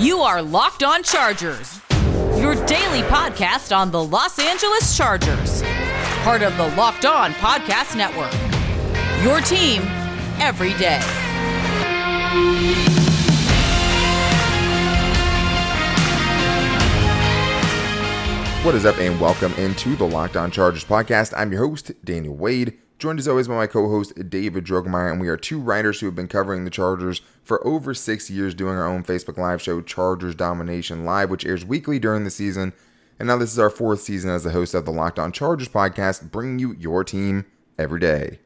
You are Locked On Chargers, your daily podcast on the Los Angeles Chargers, part of the Locked On Podcast Network. Your team every day. What is up, and welcome into the Locked On Chargers podcast. I'm your host, Daniel Wade, joined as always by my co host, David Drogemeyer, and we are two writers who have been covering the Chargers for over six years, doing our own Facebook Live show, Chargers Domination Live, which airs weekly during the season. And now this is our fourth season as the host of the Locked On Chargers podcast, bringing you your team every day.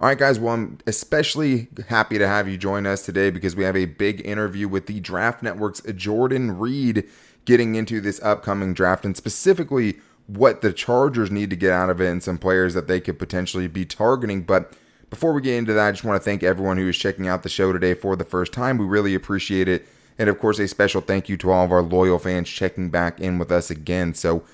All right, guys. Well, I'm especially happy to have you join us today because we have a big interview with the Draft Network's Jordan Reid getting into this upcoming draft and specifically what the Chargers need to get out of it and some players that they could potentially be targeting. But before we get into that, I just want to thank everyone who is checking out the show today for the first time. We really appreciate it. And of course, a special thank you to all of our loyal fans checking back in with us again. So,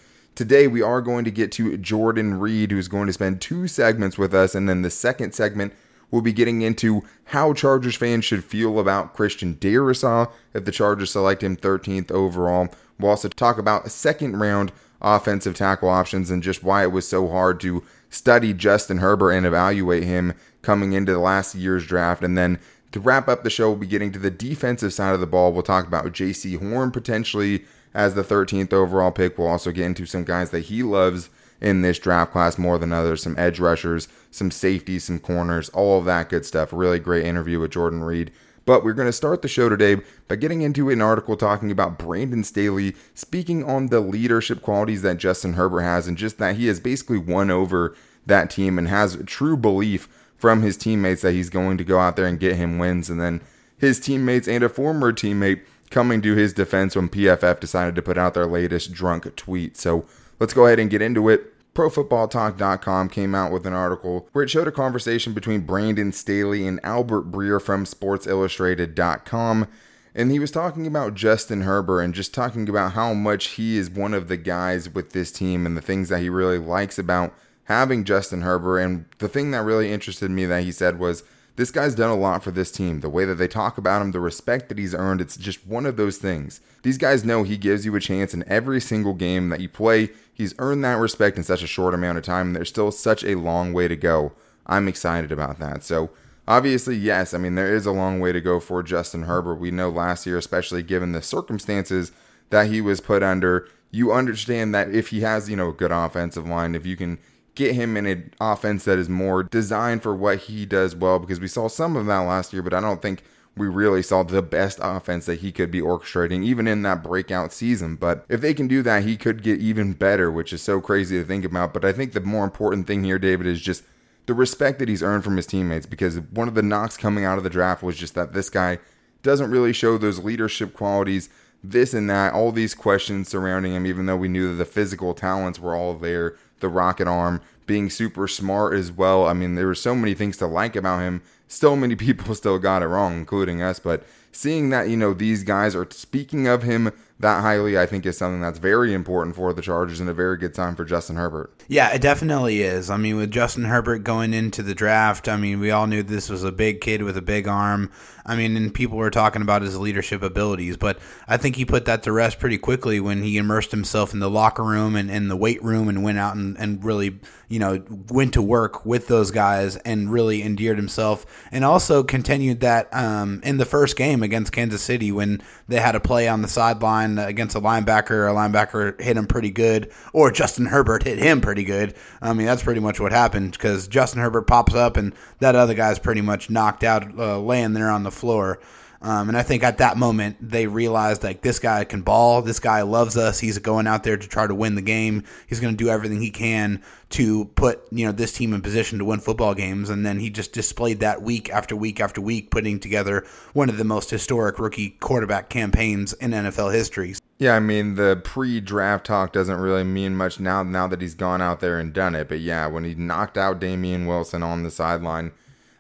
Today, we are going to get to Jordan Reid, who's going to spend two segments with us. And then the second segment, we'll be getting into how Chargers fans should feel about Christian Darrisaw if the Chargers select him 13th overall. We'll also talk about a second round offensive tackle options and just why it was so hard to study Justin Herbert and evaluate him coming into the last year's draft. And then to wrap up the show, we'll be getting to the defensive side of the ball. We'll talk about Jaycee Horn potentially as the 13th overall pick. We'll also get into some guys that he loves in this draft class more than others some edge rushers, some safeties, some corners, all of that good stuff. Really great interview with Jordan Reid. But we're going to start the show today by getting into an article talking about Brandon Staley speaking on the leadership qualities that Justin Herbert has and just that he has basically won over that team and has true belief from his teammates that he's going to go out there and get him wins. And then his teammates and a former teammate coming to his defense when PFF decided to put out their latest drunk tweet. So let's go ahead and get into it. ProFootballTalk.com came out with an article where it showed a conversation between Brandon Staley and Albert Breer from SportsIllustrated.com. And he was talking about Justin Herbert and just talking about how much he is one of the guys with this team and the things that he really likes about having Justin Herbert. And the thing that really interested me that he said was this guy's done a lot for this team. The way that they talk about him, the respect that he's earned, it's just one of those things. These guys know he gives you a chance in every single game that you play. He's earned that respect in such a short amount of time, and there's still such a long way to go. I'm excited about that. So, obviously, yes, I mean, there is a long way to go for Justin Herbert. We know last year, especially given the circumstances that he was put under, you understand that if he has, you know, a good offensive line, if you can get him in an offense that is more designed for what he does well because we saw some of that last year, but I don't think we really saw the best offense that he could be orchestrating even in that breakout season. But if they can do that, he could get even better, which is so crazy to think about. But I think the more important thing here, David, is just the respect that he's earned from his teammates because one of the knocks coming out of the draft was just that this guy doesn't really show those leadership qualities, this and that, all these questions surrounding him, even though we knew that the physical talents were all there the rocket arm, being super smart as well. I mean, there were so many things to like about him. So many people still got it wrong, including us. But seeing that, you know, these guys are speaking of him that highly, I think is something that's very important for the Chargers and a very good time for Justin Herbert. Yeah, it definitely is. I mean, with Justin Herbert going into the draft, I mean, we all knew this was a big kid with a big arm. I mean, and people were talking about his leadership abilities, but I think he put that to rest pretty quickly when he immersed himself in the locker room and, and the weight room and went out and, and really, you know, went to work with those guys and really endeared himself. And also continued that um, in the first game against Kansas City when they had a play on the sideline against a linebacker. A linebacker hit him pretty good, or Justin Herbert hit him pretty good. I mean, that's pretty much what happened because Justin Herbert pops up and that other guy's pretty much knocked out, uh, laying there on the floor. Um, and I think at that moment they realized like this guy can ball. This guy loves us. He's going out there to try to win the game. He's going to do everything he can to put you know this team in position to win football games. And then he just displayed that week after week after week, putting together one of the most historic rookie quarterback campaigns in NFL history. Yeah, I mean the pre-draft talk doesn't really mean much now. Now that he's gone out there and done it, but yeah, when he knocked out Damien Wilson on the sideline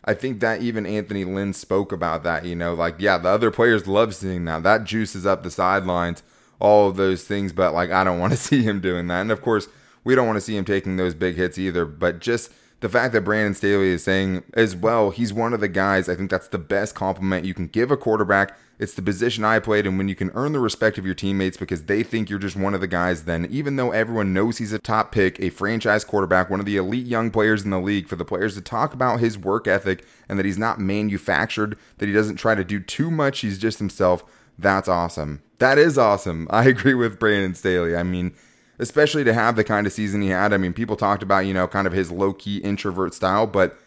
I think that even Anthony Lynn spoke about that. You know, like yeah, the other players love seeing that. That juices up the sidelines, all of those things. But like, I don't want to see him doing that. And of course, we don't want to see him taking those big hits either. But just the fact that Brandon Staley is saying as well, he's one of the guys, I think that's the best compliment you can give a quarterback. It's the position I played, and when you can earn the respect of your teammates because they think you're just one of the guys, then even though everyone knows he's a top pick, a franchise quarterback, one of the elite young players in the league, for the players to talk about his work ethic and that he's not manufactured, that he doesn't try to do too much, he's just himself, that's awesome. That is awesome. I agree with Brandon Staley. I mean, especially to have the kind of season he had. I mean, people talked about, you know, kind of his low key introvert style, but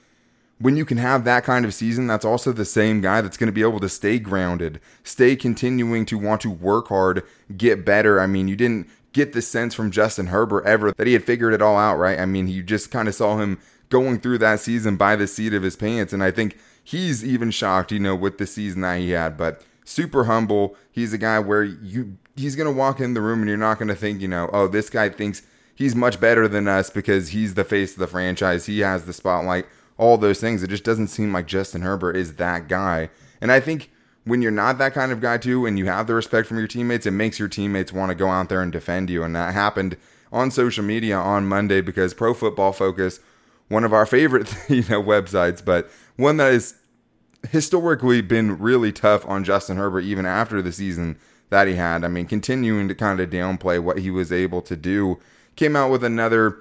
when you can have that kind of season, that's also the same guy that's going to be able to stay grounded, stay continuing to want to work hard, get better. I mean, you didn't get the sense from Justin Herbert ever that he had figured it all out, right? I mean, you just kind of saw him going through that season by the seat of his pants. And I think he's even shocked, you know, with the season that he had. But super humble. He's a guy where you he's going to walk in the room and you're not going to think, you know, oh, this guy thinks he's much better than us because he's the face of the franchise. He has the spotlight, all those things. It just doesn't seem like Justin Herbert is that guy. And I think when you're not that kind of guy too and you have the respect from your teammates, it makes your teammates want to go out there and defend you. And that happened on social media on Monday because Pro Football Focus, one of our favorite, you know, websites, but one that is historically been really tough on Justin Herbert even after the season that he had. I mean, continuing to kind of downplay what he was able to do. Came out with another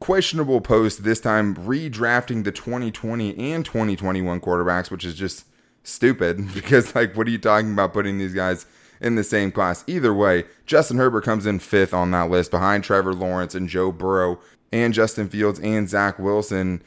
questionable post, this time redrafting the 2020 and 2021 quarterbacks, which is just stupid because, like, what are you talking about putting these guys in the same class? Either way, Justin Herbert comes in fifth on that list behind Trevor Lawrence and Joe Burrow and Justin Fields and Zach Wilson.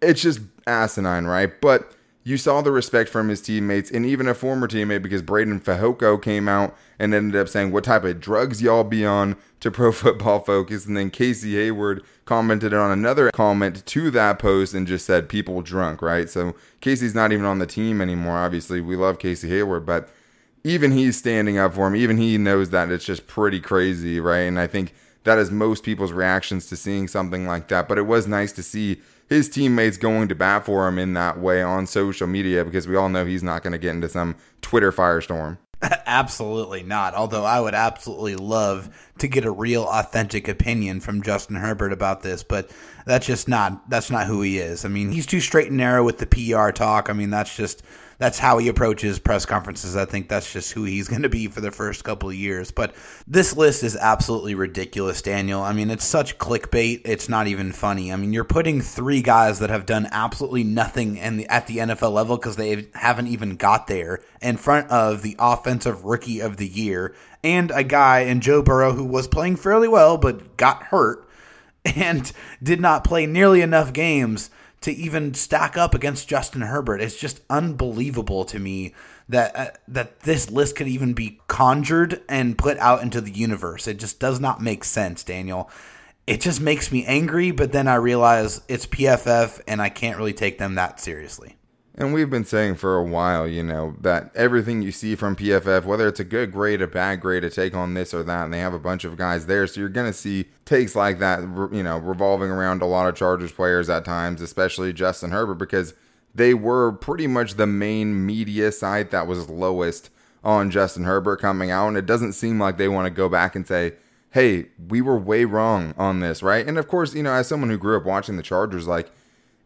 It's just asinine, right? But you saw the respect from his teammates and even a former teammate because Breiden Fehoko came out and ended up saying, What type of drugs y'all be on to Pro Football Focus? And then Casey Hayward commented on another comment to that post and just said, People drunk, right? So Casey's not even on the team anymore. Obviously, we love Casey Hayward, but even he's standing up for him. Even he knows that it's just pretty crazy, right? And I think that is most people's reactions to seeing something like that. But it was nice to see his teammates going to bat for him in that way on social media because we all know he's not going to get into some Twitter firestorm. absolutely not. Although I would absolutely love to get a real authentic opinion from Justin Herbert about this, but that's just not that's not who he is. I mean, he's too straight and narrow with the PR talk. I mean, that's just that's how he approaches press conferences. I think that's just who he's going to be for the first couple of years. But this list is absolutely ridiculous, Daniel. I mean, it's such clickbait. It's not even funny. I mean, you're putting three guys that have done absolutely nothing in the, at the NFL level because they haven't even got there in front of the offensive rookie of the year and a guy in Joe Burrow who was playing fairly well but got hurt and did not play nearly enough games to even stack up against Justin Herbert. It's just unbelievable to me that uh, that this list could even be conjured and put out into the universe. It just does not make sense, Daniel. It just makes me angry, but then I realize it's PFF and I can't really take them that seriously. And we've been saying for a while, you know, that everything you see from PFF, whether it's a good grade, a bad grade, to take on this or that, and they have a bunch of guys there. So you're going to see takes like that, you know, revolving around a lot of Chargers players at times, especially Justin Herbert, because they were pretty much the main media site that was lowest on Justin Herbert coming out. And it doesn't seem like they want to go back and say, hey, we were way wrong on this, right? And of course, you know, as someone who grew up watching the Chargers, like,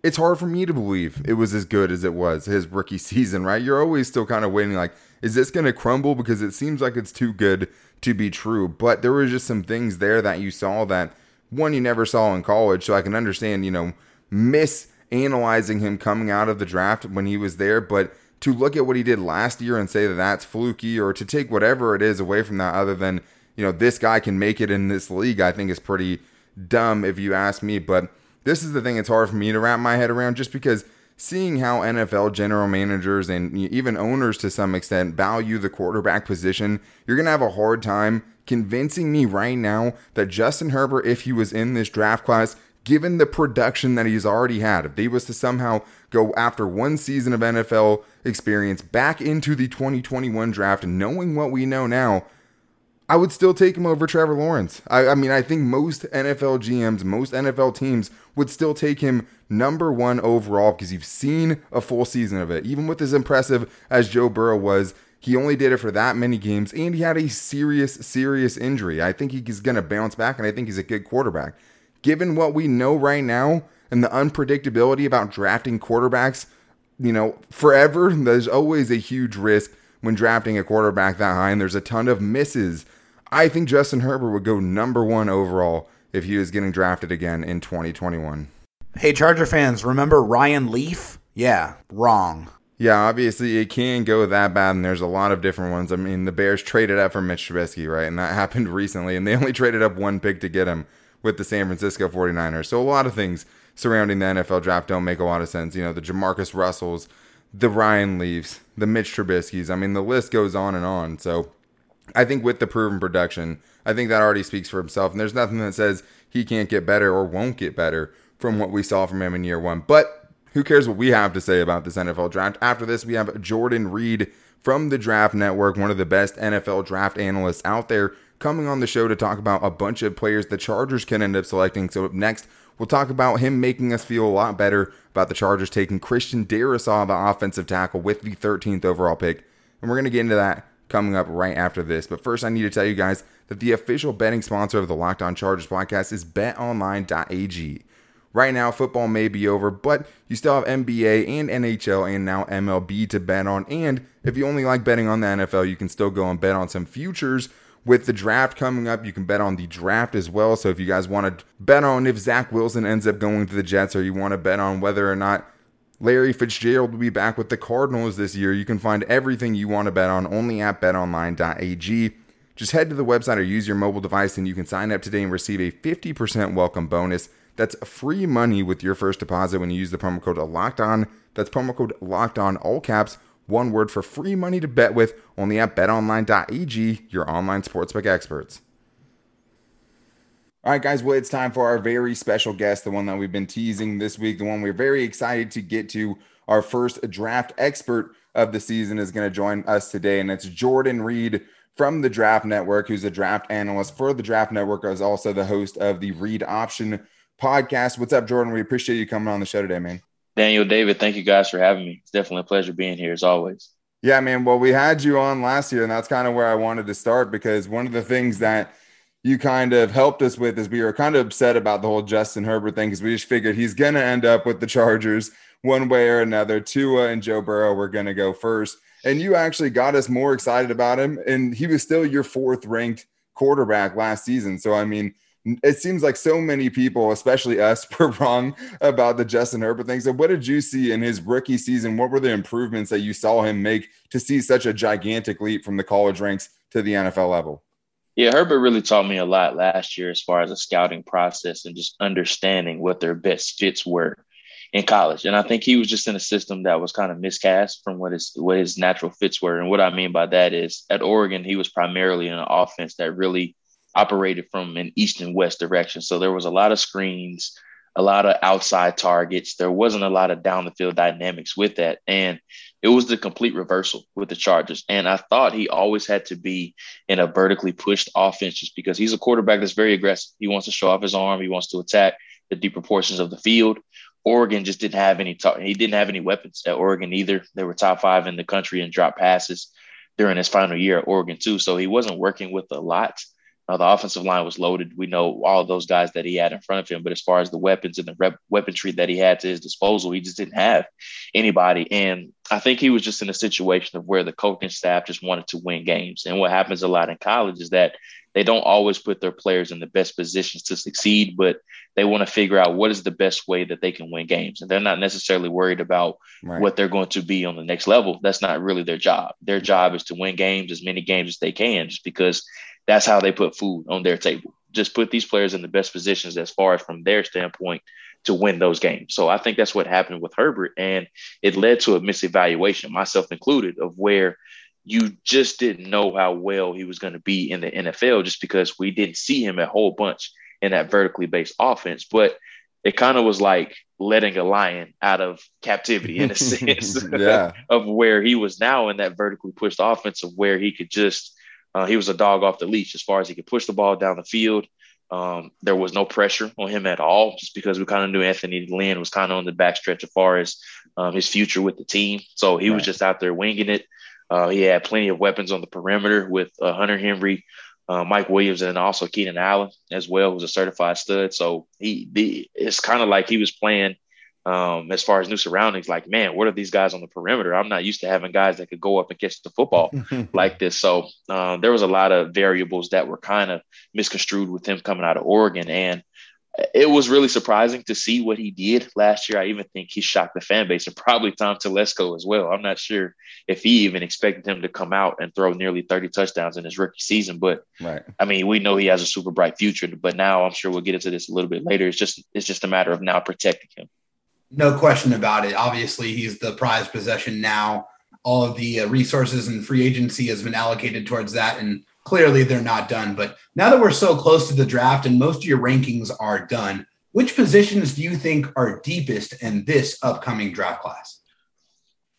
it's hard for me to believe it was as good as it was his rookie season, right? You're always still kind of waiting, like, is this going to crumble? Because it seems like it's too good to be true. But there were just some things there that you saw that one you never saw in college. So I can understand, you know, misanalyzing him coming out of the draft when he was there. But to look at what he did last year and say that that's fluky or to take whatever it is away from that other than, you know, this guy can make it in this league, I think is pretty dumb if you ask me. But this is the thing it's hard for me to wrap my head around just because seeing how NFL general managers and even owners to some extent value the quarterback position, you're going to have a hard time convincing me right now that Justin Herbert, if he was in this draft class, given the production that he's already had, if he was to somehow go after one season of NFL experience back into the 2021 draft, knowing what we know now, I would still take him over Trevor Lawrence. I, I, mean, I think most NFL GMs, most NFL teams would still take him number one overall because you've seen a full season of it. Even with as impressive as Joe Burrow was, he only did it for that many games and he had a serious, serious injury. I think he's going to bounce back and I think he's a good quarterback. Given what we know right now, and the unpredictability about drafting quarterbacks, you know, forever, there's always a huge risk when drafting a quarterback that high, and there's a ton of misses. I think Justin Herbert would go number one overall if he was getting drafted again in 2021. Hey, Charger fans, remember Ryan Leaf? Yeah, wrong. Yeah, obviously it can go that bad, and there's a lot of different ones. I mean, the Bears traded up for Mitch Trubisky, right? And that happened recently, and they only traded up one pick to get him with the San Francisco 49ers. So a lot of things surrounding the NFL draft don't make a lot of sense. You know, the JaMarcus Russells, the Ryan Leafs, the Mitch Trubiskys. I mean, the list goes on and on. So I think with the proven production, I think that already speaks for himself. And there's nothing that says he can't get better or won't get better from what we saw from him in year one. But who cares what we have to say about this NFL draft? After this, we have Jordan Reid from the Draft Network, one of the best NFL draft analysts out there, coming on the show to talk about a bunch of players the Chargers can end up selecting. So, next, we'll talk about him making us feel a lot better about the Chargers taking Christian Darrisaw, the offensive tackle, with the 13th overall pick. And we're going to get into that coming up right after this. But first, I need to tell you guys that the official betting sponsor of the Locked On Chargers podcast is betonline.ag. Right now, football may be over, but you still have NBA and NHL and now MLB to bet on. And if you only like betting on the NFL, you can still go and bet on some futures. With the draft coming up, you can bet on the draft as well. So if you guys want to bet on if Zach Wilson ends up going to the Jets, or you want to bet on whether or not Larry Fitzgerald will be back with the Cardinals this year, you can find everything you want to bet on only at betonline.ag. Just head to the website or use your mobile device and you can sign up today and receive a 50% welcome bonus. That's free money with your first deposit when you use the promo code Locked On. That's promo code Locked On, all caps, one word for free money to bet with only at betonline.ag, your online sportsbook experts. All right, guys. Well, it's time for our very special guest, the one that we've been teasing this week, the one we're very excited to get to. Our first draft expert of the season is going to join us today, and it's Jordan Reid from the Draft Network, who's a draft analyst for the Draft Network, is also the host of the Reid Option podcast. What's up, Jordan? We appreciate you coming on the show today, man. Daniel, David, thank you guys for having me. It's definitely a pleasure being here as always. Yeah, man. Well, we had you on last year, and that's kind of where I wanted to start because one of the things that you kind of helped us with is we were kind of upset about the whole Justin Herbert thing because we just figured he's going to end up with the Chargers one way or another. Tua and Joe Burrow were going to go first. And you actually got us more excited about him. And he was still your fourth ranked quarterback last season. So, I mean, it seems like so many people, especially us, were wrong about the Justin Herbert thing. So, what did you see in his rookie season? What were the improvements that you saw him make to see such a gigantic leap from the college ranks to the NFL level? Yeah, Herbert really taught me a lot last year as far as a scouting process and just understanding what their best fits were in college. And I think he was just in a system that was kind of miscast from what his what his natural fits were. And what I mean by that is at Oregon, he was primarily in an offense that really operated from an east and west direction. So there was a lot of screens, a lot of outside targets. There wasn't a lot of down the field dynamics with that. And it was the complete reversal with the Chargers. And I thought he always had to be in a vertically pushed offense just because he's a quarterback that's very aggressive. He wants to show off his arm, he wants to attack the deeper portions of the field. Oregon just didn't have any talk. He didn't have any weapons at Oregon either. They were top five in the country in drop passes during his final year at Oregon too. So he wasn't working with a lot. Uh, the offensive line was loaded. We know all those guys that he had in front of him, but as far as the weapons and the rep- weaponry that he had to his disposal, he just didn't have anybody. And I think he was just in a situation of where the coaching staff just wanted to win games. And what happens a lot in college is that they don't always put their players in the best positions to succeed, but they want to figure out what is the best way that they can win games. And they're not necessarily worried about right. what they're going to be on the next level. That's not really their job. Their job is to win games, as many games as they can, just because that's how they put food on their table. Just put these players in the best positions as far as from their standpoint to win those games. So I think that's what happened with Herbert. And it led to a misevaluation, myself included, of where you just didn't know how well he was going to be in the NFL just because we didn't see him a whole bunch in that vertically based offense. But it kind of was like letting a lion out of captivity in a sense yeah. of where he was now in that vertically pushed offense of where he could just uh, he was a dog off the leash as far as he could push the ball down the field. Um, there was no pressure on him at all, just because we kind of knew Anthony Lynn was kind of on the backstretch as far as um, his future with the team. So he right. was just out there winging it. Uh, he had plenty of weapons on the perimeter with uh, Hunter Henry, uh, Mike Williams, and also Keenan Allen as well, who's a certified stud. So he, the, it's kind of like he was playing um, as far as new surroundings. Like, man, what are these guys on the perimeter? I'm not used to having guys that could go up and catch the football like this. So uh, there was a lot of variables that were kind of misconstrued with him coming out of Oregon, and it was really surprising to see what he did last year. I even think he shocked the fan base and probably Tom Telesco as well. I'm not sure if he even expected him to come out and throw nearly 30 touchdowns in his rookie season. But right. I mean, we know he has a super bright future. But now I'm sure we'll get into this a little bit later. It's just it's just a matter of now protecting him. No question about it. Obviously, he's the prized possession now. All of the uh, resources and free agency has been allocated towards that, and clearly they're not done. But now that we're so close to the draft and most of your rankings are done, which positions do you think are deepest in this upcoming draft class?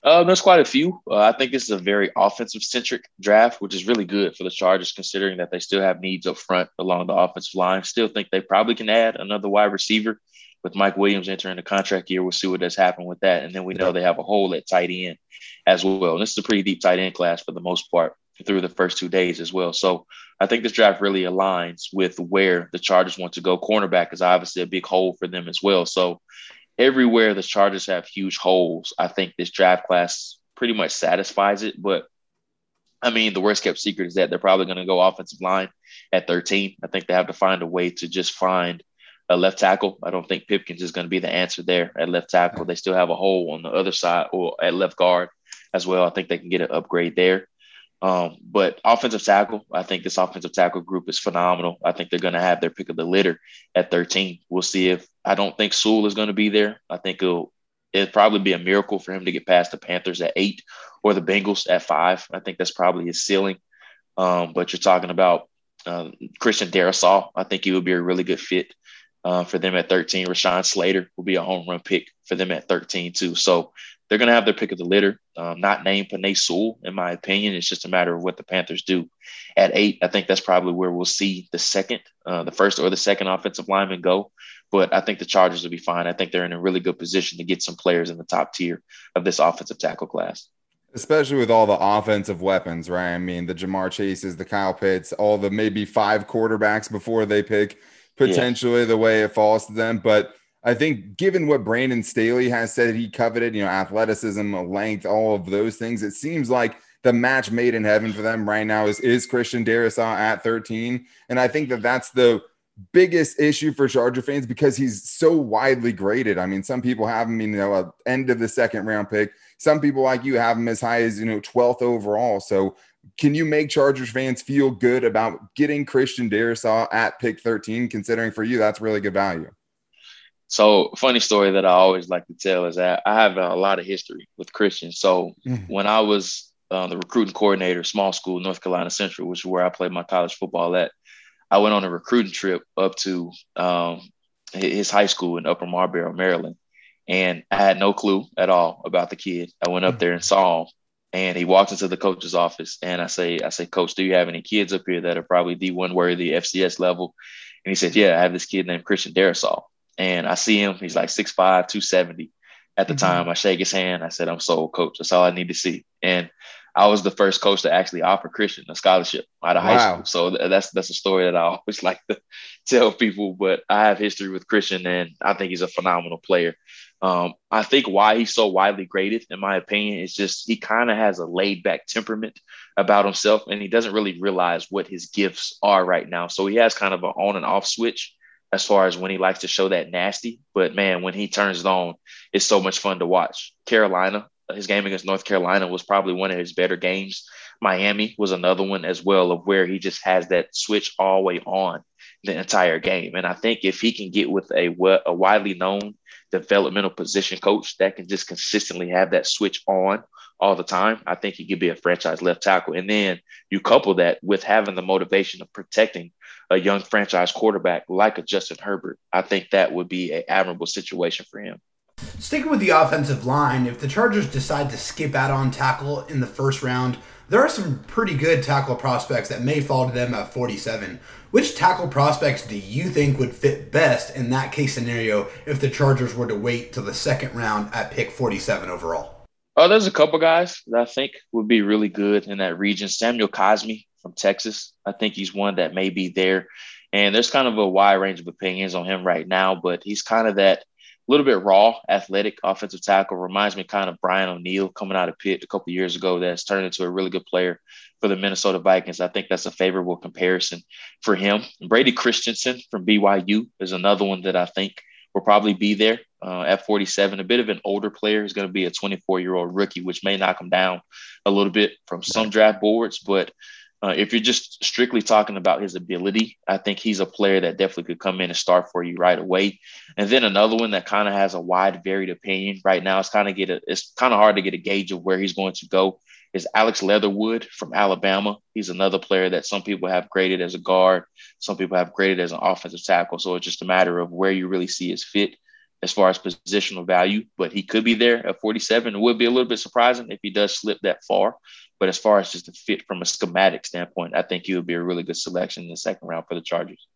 Uh, there's quite a few. Uh, I think this is a very offensive centric draft, which is really good for the Chargers, considering that they still have needs up front along the offensive line. Still think they probably can add another wide receiver with Mike Williams entering the contract year. We'll see what does happen with that. And then we know they have a hole at tight end as well. And this is a pretty deep tight end class for the most part through the first two days as well. So I think this draft really aligns with where the Chargers want to go. Cornerback is obviously a big hole for them as well. So everywhere the Chargers have huge holes, I think this draft class pretty much satisfies it. But I mean, the worst kept secret is that they're probably going to go offensive line at 13. I think they have to find a way to just find a left tackle. I don't think Pipkins is going to be the answer there at left tackle. They still have a hole on the other side or at left guard as well. I think they can get an upgrade there. Um, but offensive tackle, I think this offensive tackle group is phenomenal. I think they're going to have their pick of the litter at 13. We'll see if I don't think Sewell is going to be there. I think it'll it'd probably be a miracle for him to get past the Panthers at eight or the Bengals at five. I think that's probably his ceiling. Um, but you're talking about uh, Christian Darrisaw. I think he would be a really good fit uh, for them at 13. Rashawn Slater will be a home run pick for them at 13 too. So they're going to have their pick of the litter. Um, not named Penei Sewell, in my opinion. It's just a matter of what the Panthers do. At eight, I think that's probably where we'll see the second, uh, the first or the second offensive lineman go. But I think the Chargers will be fine. I think they're in a really good position to get some players in the top tier of this offensive tackle class. Especially with all the offensive weapons, right? I mean, the Ja'Marr Chases, the Kyle Pitts, all the maybe five quarterbacks before they pick potentially yeah. the way it falls to them. But I think given what Brandon Staley has said he coveted, you know, athleticism, length, all of those things, it seems like the match made in heaven for them right now is, is Christian Darrisaw at 13. And I think that that's the biggest issue for Charger fans because he's so widely graded. I mean, some people have him, you know, end of the second round pick. Some people like you have him as high as, you know, 12th overall. So can you make Chargers fans feel good about getting Christian Darrisaw at pick 13, considering for you that's really good value? So, funny story that I always like to tell is that I have a lot of history with Christian. So, mm-hmm. when I was uh, the recruiting coordinator, small school, North Carolina Central, which is where I played my college football at, I went on a recruiting trip up to um, his high school in Upper Marlboro, Maryland. And I had no clue at all about the kid. I went up mm-hmm. there and saw him and he walks into the coach's office and I say, I say, Coach, do you have any kids up here that are probably D1 worthy, FCS level? And he said, Yeah, I have this kid named Christian Darrisaw. And I see him, he's like 6'5, 270. At the mm-hmm. time, I shake his hand. I said, I'm sold, coach. That's all I need to see. And I was the first coach to actually offer Christian a scholarship out of wow. high school. So that's that's a story that I always like to tell people. But I have history with Christian, and I think he's a phenomenal player. Um, I think why he's so widely graded, in my opinion, is just he kind of has a laid back temperament about himself, and he doesn't really realize what his gifts are right now. So he has kind of an on and off switch as far as when he likes to show that nasty. But man, when he turns it on, it's so much fun to watch. Carolina, his game against North Carolina was probably one of his better games. Miami was another one as well, of where he just has that switch all the way on the entire game. And I think if he can get with a, a widely known developmental position coach that can just consistently have that switch on all the time, I think he could be a franchise left tackle. And then you couple that with having the motivation of protecting a young franchise quarterback like a Justin Herbert. I think that would be an admirable situation for him. Sticking with the offensive line, if the Chargers decide to skip out on tackle in the first round, there are some pretty good tackle prospects that may fall to them at 47. Which tackle prospects do you think would fit best in that case scenario if the Chargers were to wait till the second round at pick 47 overall? Oh, there's a couple guys that I think would be really good in that region. Samuel Cosmi from Texas. I think he's one that may be there. And there's kind of a wide range of opinions on him right now, but he's kind of that little bit raw, athletic offensive tackle. Reminds me kind of Brian O'Neill coming out of Pitt a couple years ago that's turned into a really good player for the Minnesota Vikings. I think that's a favorable comparison for him. Brady Christensen from BYU is another one that I think will probably be there uh, at 47. A bit of an older player is going to be a 24 year old rookie, which may knock him down a little bit from some draft boards, but uh, if you're just strictly talking about his ability, I think he's a player that definitely could come in and start for you right away. And then another one that kind of has a wide, varied opinion right now. It's kind of get a, it's kind of hard to get a gauge of where he's going to go. Is Alex Leatherwood from Alabama? He's another player that some people have graded as a guard, some people have graded as an offensive tackle. So it's just a matter of where you really see his fit as far as positional value. But he could be there at 47. It would be a little bit surprising if he does slip that far. But as far as just the fit from a schematic standpoint, I think he would be a really good selection in the second round for the Chargers.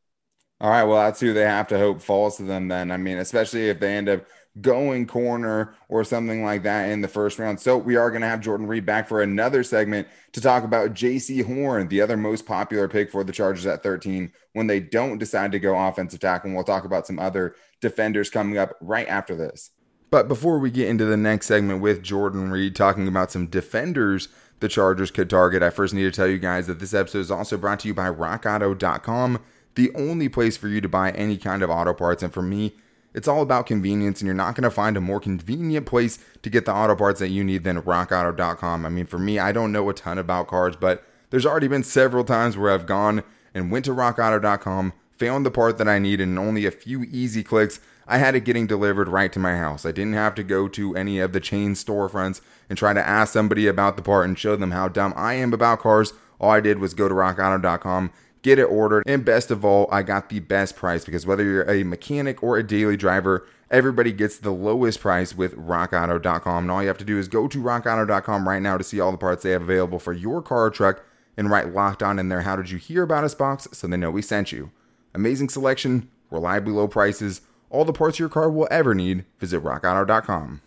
All right. Well, that's who they have to hope falls to them then. I mean, especially if they end up going corner or something like that in the first round. So we are going to have Jordan Reid back for another segment to talk about Jaycee Horn, the other most popular pick for the Chargers at 13 when they don't decide to go offensive tackle. And we'll talk about some other defenders coming up right after this. But before we get into the next segment with Jordan Reid talking about some defenders the Chargers could target, I first need to tell you guys that this episode is also brought to you by rockauto.com, the only place for you to buy any kind of auto parts. And for me, it's all about convenience, and you're not going to find a more convenient place to get the auto parts that you need than rockauto.com. I mean, for me, I don't know a ton about cars, but there's already been several times where I've gone and went to rockauto.com, found the part that I needed in only a few easy clicks, I had it getting delivered right to my house. I didn't have to go to any of the chain storefronts and try to ask somebody about the part and show them how dumb I am about cars. All I did was go to rockauto.com, get it ordered, and best of all, I got the best price because whether you're a mechanic or a daily driver, everybody gets the lowest price with rockauto.com. And all you have to do is go to rockauto.com right now to see all the parts they have available for your car or truck and write locked on in there. How did you hear about us box so they know we sent you? Amazing selection, reliably low prices all the parts your car will ever need. Visit rockauto.com.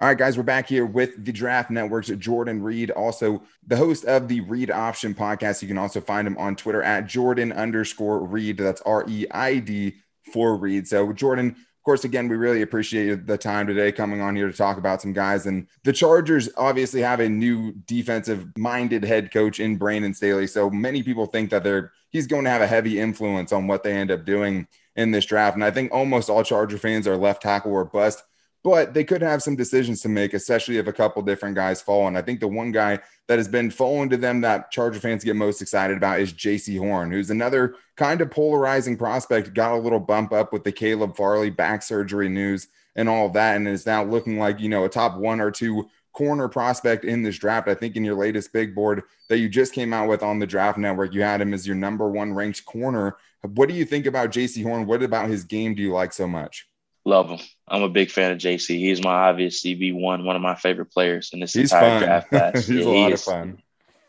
All right, guys, we're back here with the Draft Network's Jordan Reid, also the host of the Reid Option podcast. You can also find him on Twitter at Jordan underscore Reid. That's R E I D for Reid. So, Jordan, course, again, we really appreciate the time today coming on here to talk about some guys. And the Chargers obviously have a new defensive minded head coach in Brandon Staley. So many people think that they're he's going to have a heavy influence on what they end up doing in this draft. And I think almost all Charger fans are left tackle or bust, but they could have some decisions to make, especially if a couple different guys fall. And I think the one guy that has been falling to them that Charger fans get most excited about is Jaycee Horn, who's another kind of polarizing prospect. Got a little bump up with the Caleb Farley back surgery news and all of that, and is now looking like, you know, a top one or two corner prospect in this draft. I think in your latest big board that you just came out with on the draft network, you had him as your number one ranked corner. What do you think about Jaycee Horn? What about his game do you like so much? Love him. I'm a big fan of Jaycee. He's my obvious CB one, one of my favorite players in this He's entire fun. draft class. He's Yeah, a lot is. of fun.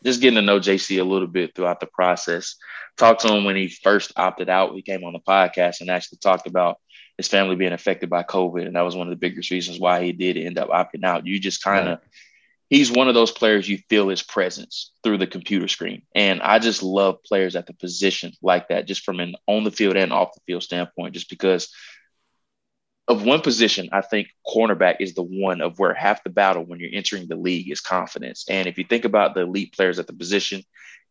Just getting to know Jaycee a little bit throughout the process. Talked to him when he first opted out. He came on the podcast and actually talked about his family being affected by COVID, and that was one of the biggest reasons why he did end up opting out. You just kind of he's one of those players you feel his presence through the computer screen. And I just love players at the position like that, just from an on the field and off the field standpoint, just because of one position, I think cornerback is the one of where half the battle when you're entering the league is confidence. And if you think about the elite players at the position,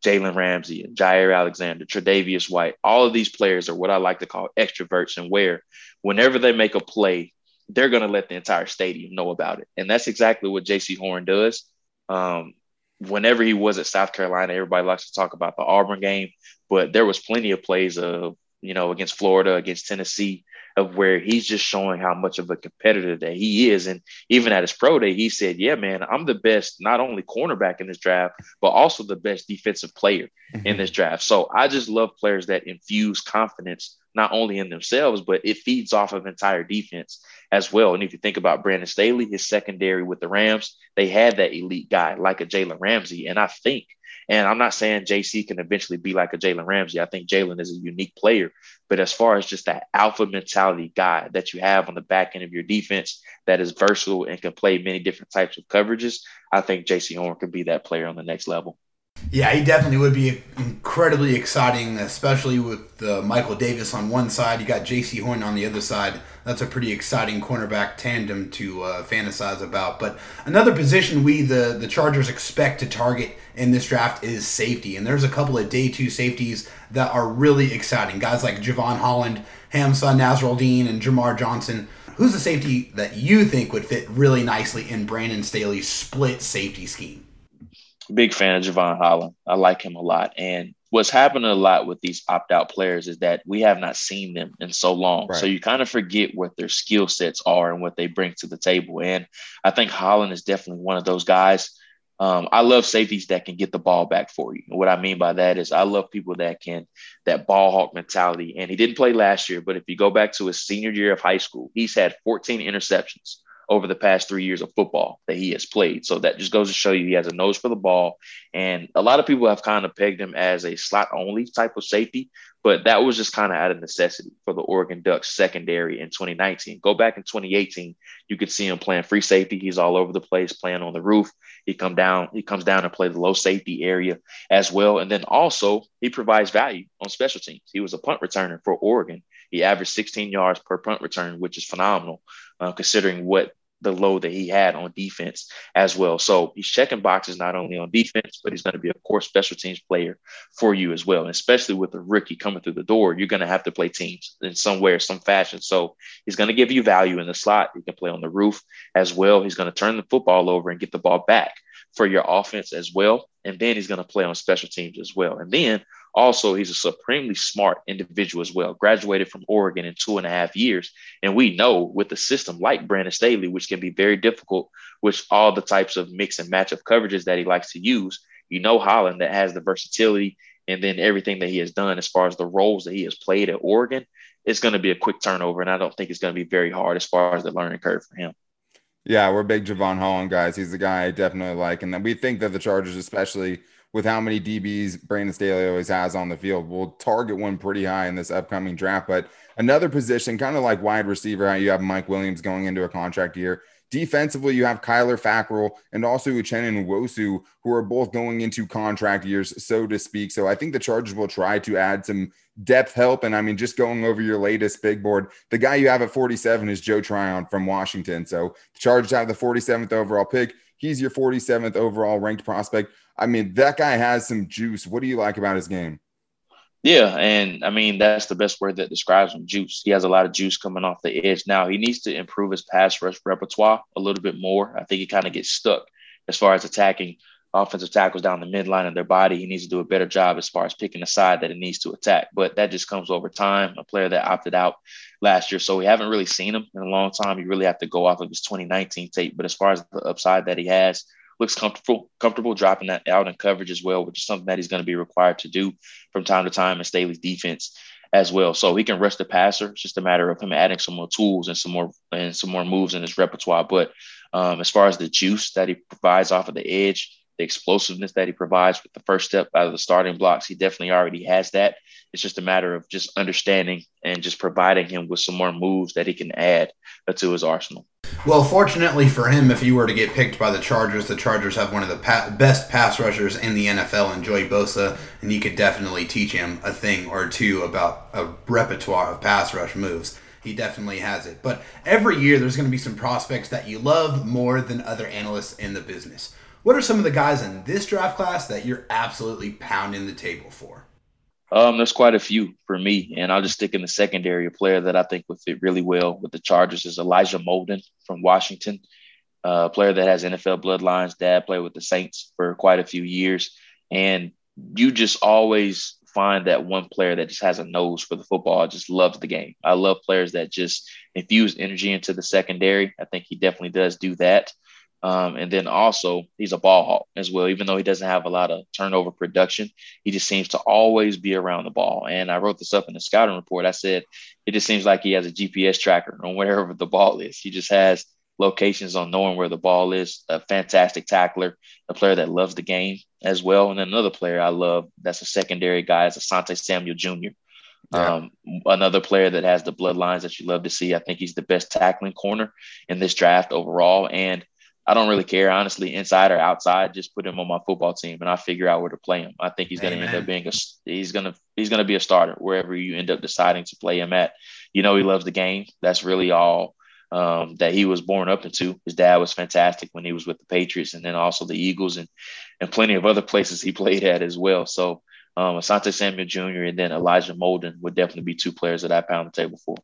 Jalen Ramsey and Jaire Alexander, Tre'Davious White, all of these players are what I like to call extroverts and where whenever they make a play, they're going to let the entire stadium know about it. And that's exactly what Jaycee Horn does. Um, whenever he was at South Carolina, everybody likes to talk about the Auburn game, but there was plenty of plays of, you know, against Florida, against Tennessee, of where he's just showing how much of a competitor that he is. And even at his pro day, he said, Yeah, man, I'm the best, not only cornerback in this draft, but also the best defensive player in mm-hmm. this draft. So I just love players that infuse confidence not only in themselves, but it feeds off of entire defense as well. And if you think about Brandon Staley, his secondary with the Rams, they had that elite guy like a Jalen Ramsey. And I think, and I'm not saying Jaycee can eventually be like a Jalen Ramsey. I think Jalen is a unique player. But as far as just that alpha mentality guy that you have on the back end of your defense that is versatile and can play many different types of coverages, I think Jaycee Horn could be that player on the next level. Yeah, he definitely would be incredibly exciting, especially with uh, Michael Davis on one side. You got Jaycee Horn on the other side. That's a pretty exciting cornerback tandem to uh, fantasize about. But another position we the the Chargers expect to target in this draft is safety, and there's a couple of day two safeties that are really exciting. Guys like Jevon Holland, Hamsah Nasirildeen, and Jamar Johnson. Who's the safety that you think would fit really nicely in Brandon Staley's split safety scheme? big fan of Jevon Holland. I like him a lot. And what's happening a lot with these opt out players is that we have not seen them in so long. Right. So you kind of forget what their skill sets are and what they bring to the table. And I think Holland is definitely one of those guys. Um, I love safeties that can get the ball back for you. What I mean by that is I love people that can that ball hawk mentality. And he didn't play last year, but if you go back to his senior year of high school, he's had 14 interceptions over the past three years of football that he has played. So that just goes to show you he has a nose for the ball. And a lot of people have kind of pegged him as a slot only type of safety, but that was just kind of out of necessity for the Oregon Ducks secondary in 2019. Go back in 2018, you could see him playing free safety. He's all over the place, playing on the roof. He come down, he comes down and play the low safety area as well. And then also he provides value on special teams. He was a punt returner for Oregon. He averaged 16 yards per punt return, which is phenomenal uh, considering what the load that he had on defense as well. So he's checking boxes not only on defense, but he's going to be a core special teams player for you as well. And especially with the rookie coming through the door, you're going to have to play teams in some way or some fashion. So he's going to give you value in the slot. He can play on the roof as well. He's going to turn the football over and get the ball back for your offense as well. And then he's going to play on special teams as well. And then also, he's a supremely smart individual as well. Graduated from Oregon in two and a half years. And we know with a system like Brandon Staley, which can be very difficult with all the types of mix and match of coverages that he likes to use, you know Holland that has the versatility and then everything that he has done as far as the roles that he has played at Oregon, it's going to be a quick turnover. And I don't think it's going to be very hard as far as the learning curve for him. Yeah, we're big Jevon Holland guys. He's the guy I definitely like. And we think that the Chargers, especially – with how many DBs Brandon Staley always has on the field. We'll target one pretty high in this upcoming draft. But another position, kind of like wide receiver, how you have Mike Williams going into a contract year. Defensively, you have Kyler Fackrell and also Uchenna Nwosu, who are both going into contract years, so to speak. So I think the Chargers will try to add some depth help. And I mean, just going over your latest big board, the guy you have at 47 is Joe Tryon from Washington. So the Chargers have the 47th overall pick. He's your 47th overall ranked prospect. I mean, that guy has some juice. What do you like about his game? Yeah, and I mean that's the best word that describes him. Juice. He has a lot of juice coming off the edge. Now he needs to improve his pass rush repertoire a little bit more. I think he kind of gets stuck as far as attacking offensive tackles down the midline of their body. He needs to do a better job as far as picking the side that it needs to attack. But that just comes over time. A player that opted out last year, so we haven't really seen him in a long time. You really have to go off of his 2019 tape. But as far as the upside that he has, looks comfortable, comfortable dropping that out in coverage as well, which is something that he's going to be required to do from time to time in Staley's defense as well. So he can rush the passer. It's just a matter of him adding some more tools and some more and some more moves in his repertoire. But um, as far as the juice that he provides off of the edge, the explosiveness that he provides with the first step out of the starting blocks, he definitely already has that. It's just a matter of just understanding and just providing him with some more moves that he can add to his arsenal. Well, fortunately for him, if you were to get picked by the Chargers, the Chargers have one of the pa- best pass rushers in the NFL in Joey Bosa, and you could definitely teach him a thing or two about a repertoire of pass rush moves. He definitely has it. But every year, there's going to be some prospects that you love more than other analysts in the business. What are some of the guys in this draft class that you're absolutely pounding the table for? Um, there's quite a few for me, and I'll just stick in the secondary. A player that I think would fit really well with the Chargers is Elijah Molden from Washington. A player that has NFL bloodlines. Dad played with the Saints for quite a few years, and you just always find that one player that just has a nose for the football, just loves the game. I love players that just infuse energy into the secondary. I think he definitely does do that. Um, and then also, he's a ball hawk as well. Even though he doesn't have a lot of turnover production, he just seems to always be around the ball. And I wrote this up in the scouting report. I said it just seems like he has a GPS tracker on wherever the ball is. He just has locations on knowing where the ball is. A fantastic tackler, a player that loves the game as well. And another player I love that's a secondary guy is Asante Samuel Jr. Yeah. Um, another player that has the bloodlines that you love to see. I think he's the best tackling corner in this draft overall. And I don't really care, honestly, inside or outside. Just put him on my football team, and I figure out where to play him. I think he's going to end up being a he's going to he's going to be a starter wherever you end up deciding to play him at. You know, he loves the game. That's really all um, that he was born up into. His dad was fantastic when he was with the Patriots, and then also the Eagles, and and plenty of other places he played at as well. So, um, Asante Samuel Jr. and then Elijah Molden would definitely be two players that I pound the table for.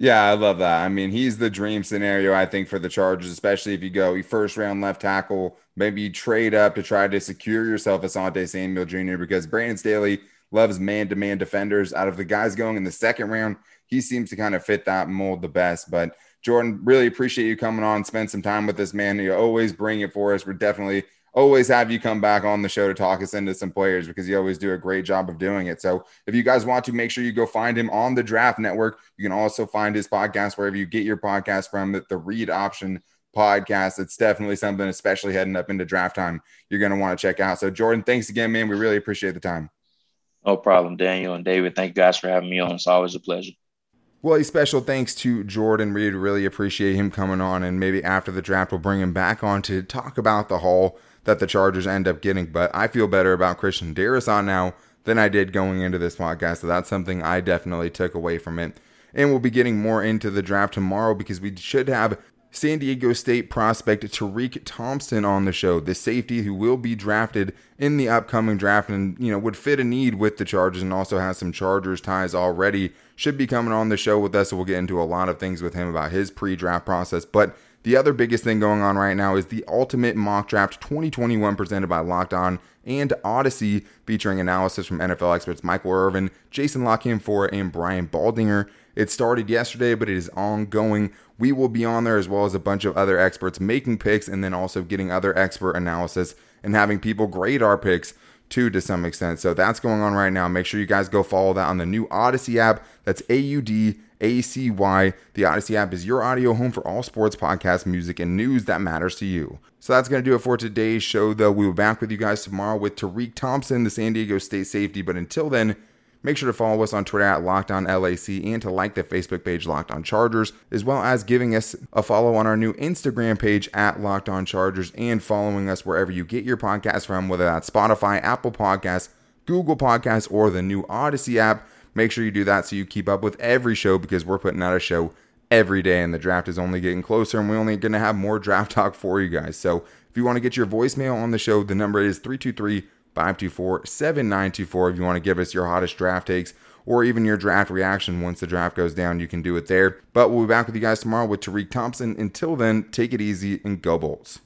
Yeah, I love that. I mean, he's the dream scenario, I think, for the Chargers, especially if you go first round left tackle, maybe you trade up to try to secure yourself Asante Samuel Jr. because Brandon Staley loves man to man defenders. Out of the guys going in the second round, he seems to kind of fit that mold the best. But Jordan, really appreciate you coming on, spend some time with this man. You always bring it for us. We're definitely always have you come back on the show to talk us into some players because you always do a great job of doing it. So if you guys want to make sure you go find him on the Draft Network, you can also find his podcast wherever you get your podcast from. The, Reid Option podcast. It's definitely something, especially heading up into draft time, you're going to want to check out. So Jordan, thanks again, man. We really appreciate the time. No problem, Daniel and David. Thank you guys for having me on. It's always a pleasure. Well, a special thanks to Jordan Reid. Really appreciate him coming on, and maybe after the draft, we'll bring him back on to talk about the haul that the Chargers end up getting. But I feel better about Christian on now than I did going into this podcast. So that's something I definitely took away from it. And we'll be getting more into the draft tomorrow because we should have San Diego State prospect Tariq Thompson on the show, the safety who will be drafted in the upcoming draft and, you know, would fit a need with the Chargers and also has some Chargers ties already. Should be coming on the show with us. So we'll get into a lot of things with him about his pre draft process. But the other biggest thing going on right now is the Ultimate Mock Draft 2021 presented by Locked On and Audacy, featuring analysis from NFL experts Michael Irvin, Jason Canfora, and Brian Baldinger. It started yesterday, but it is ongoing. We will be on there as well as a bunch of other experts making picks and then also getting other expert analysis and having people grade our picks too to some extent. So that's going on right now. Make sure you guys go follow that on the new Audacy app. That's A U D A C Y. The Audacy app is your audio home for all sports, podcasts, music, and news that matters to you. So that's going to do it for today's show, though. We will be back with you guys tomorrow with Tariq Thompson, the San Diego State safety. But until then, Make sure to follow us on Twitter at LockedOnLAC and to like the Facebook page Locked On Chargers, as well as giving us a follow on our new Instagram page at Locked On Chargers and following us wherever you get your podcast from, whether that's Spotify, Apple Podcasts, Google Podcasts, or the new Audacy app. Make sure you do that so you keep up with every show because we're putting out a show every day and the draft is only getting closer and we're only going to have more draft talk for you guys. So if you want to get your voicemail on the show, the number is 323- 524 7924 if you want to give us your hottest draft takes or even your draft reaction once the draft goes down. You can do it there. But we'll be back with you guys tomorrow with Tariq Thompson. Until then, take it easy and go Bolts.